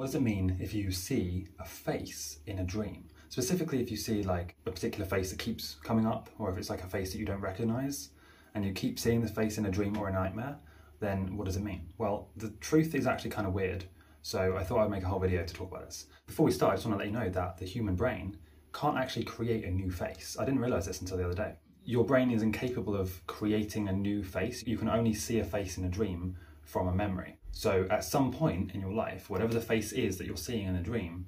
What does it mean if you see a face in a dream? Specifically, if you see like a particular face that keeps coming up, or if it's like a face that you don't recognize, and you keep seeing the face in a dream or a nightmare, then what does it mean? Well, the truth is actually kind of weird. So I thought I'd make a whole video to talk about this. Before we start, I just want to let you know that the human brain can't actually create a new face. I didn't realize this until the other day. Your brain is incapable of creating a new face. You can only see a face in a dream from a memory. So at some point in your life, whatever the face is that you're seeing in a dream,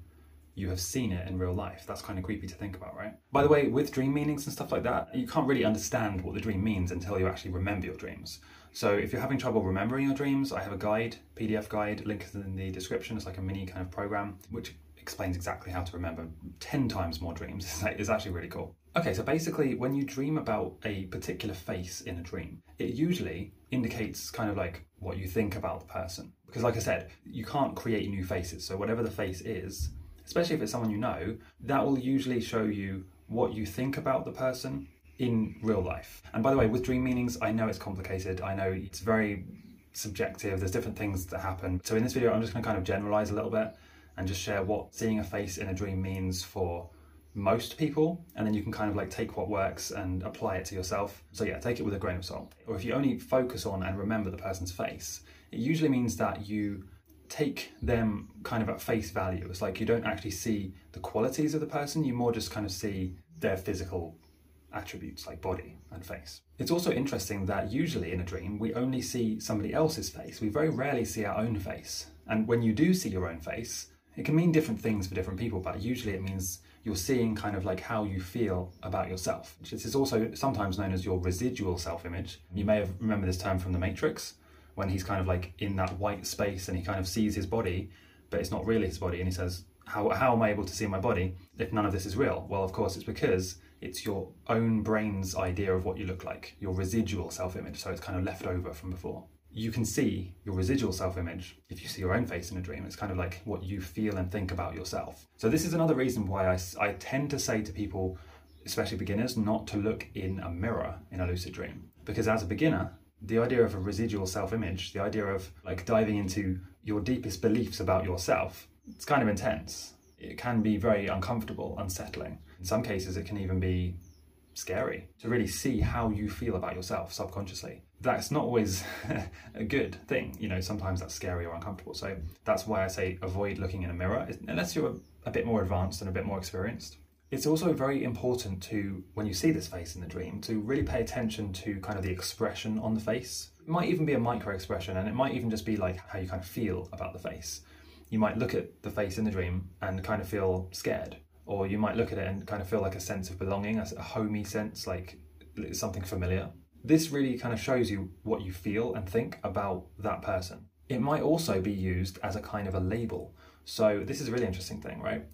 you have seen it in real life. That's kind of creepy to think about, right? By the way, with dream meanings and stuff like that, you can't really understand what the dream means until you actually remember your dreams. So if you're having trouble remembering your dreams, I have a guide, PDF guide, link is in the description. It's like a mini kind of program which explains exactly how to remember 10 times more dreams. It's actually really cool. Okay, so basically, when you dream about a particular face in a dream, it usually indicates kind of like what you think about the person. Because, like I said, you can't create new faces. So, whatever the face is, especially if it's someone you know, that will usually show you what you think about the person in real life. And by the way, with dream meanings, I know it's complicated. I know it's very subjective. There's different things that happen. So, in this video, I'm just going to kind of generalize a little bit and just share what seeing a face in a dream means for most people. And then you can kind of like take what works and apply it to yourself. So yeah take it with a grain of salt. Or if you only focus on and remember the person's face it usually means that you take them kind of at face value. It's like you don't actually see the qualities of the person you more just kind of see their physical attributes like body and face. It's also interesting that usually in a dream we only see somebody else's face. We very rarely see our own face. And when you do see your own face it can mean different things for different people but usually it means you're seeing kind of like how you feel about yourself. This is also sometimes known as your residual self image. You may have remember this term from The Matrix when he's kind of like in that white space and he kind of sees his body, but it's not really his body. And he says, how, how am I able to see my body if none of this is real? Well, of course, it's because it's your own brain's idea of what you look like, your residual self image. So it's kind of left over from before you can see your residual self image if you see your own face in a dream. It's kind of like what you feel and think about yourself. So, this is another reason why I, I tend to say to people, especially beginners, not to look in a mirror in a lucid dream. Because as a beginner, the idea of a residual self image, the idea of like diving into your deepest beliefs about yourself, it's kind of intense. It can be very uncomfortable, unsettling. In some cases, it can even be scary to really see how you feel about yourself subconsciously that's not always a good thing. You know, sometimes that's scary or uncomfortable. So that's why I say avoid looking in a mirror unless you're a, bit more advanced and a bit more experienced. It's also very important to, when you see this face in the dream, to really pay attention to kind of the expression on the face. It might even be a micro expression and it might even just be like how you kind of feel about the face. You might look at the face in the dream and kind of feel scared, or you might look at it and kind of feel like a sense of belonging, a homey sense, like something familiar this really kind of shows you what you feel and think about that person. It might also be used as a kind of a label. So this is a really interesting thing, right?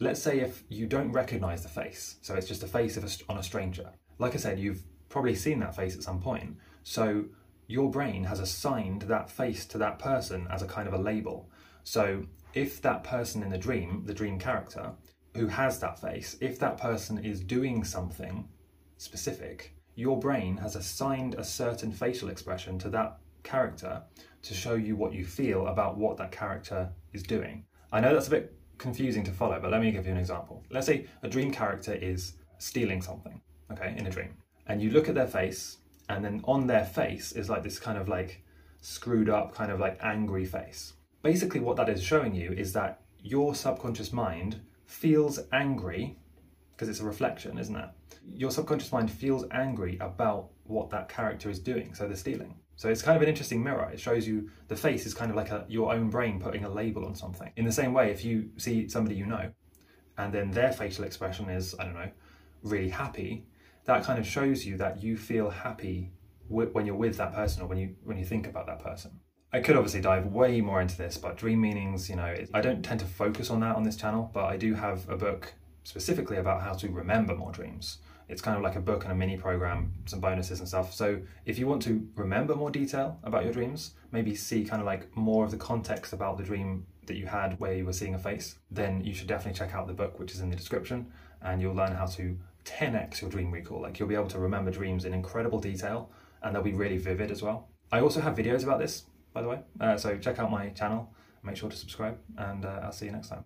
Let's say if you don't recognize the face, so it's just a face of a, on a stranger. Like I said, you've probably seen that face at some point. So your brain has assigned that face to that person as a kind of a label. So if that person in the dream, the dream character, who has that face, if that person is doing something specific, your brain has assigned a certain facial expression to that character to show you what you feel about what that character is doing. I know that's a bit confusing to follow, but let me give you an example. Let's say a dream character is stealing something, okay, in a dream. And you look at their face, and then on their face is like this kind of like screwed up, kind of like angry face. Basically, what that is showing you is that your subconscious mind feels angry because it's a reflection, isn't it? Your subconscious mind feels angry about what that character is doing, so they're stealing. So it's kind of an interesting mirror. It shows you the face is kind of like a, your own brain putting a label on something. In the same way, if you see somebody you know, and then their facial expression is, I don't know, really happy, that kind of shows you that you feel happy when you're with that person or when you when you think about that person. I could obviously dive way more into this, but dream meanings, you know, I don't tend to focus on that on this channel, but I do have a book specifically about how to remember more dreams. It's kind of like a book and a mini program, some bonuses and stuff. So if you want to remember more detail about your dreams, maybe see kind of like more of the context about the dream that you had where you were seeing a face, then you should definitely check out the book, which is in the description, and you'll learn how to 10x your dream recall. Like you'll be able to remember dreams in incredible detail, and they'll be really vivid as well. I also have videos about this, by the way. Uh, so check out my channel make sure to subscribe, and uh, I'll see you next time.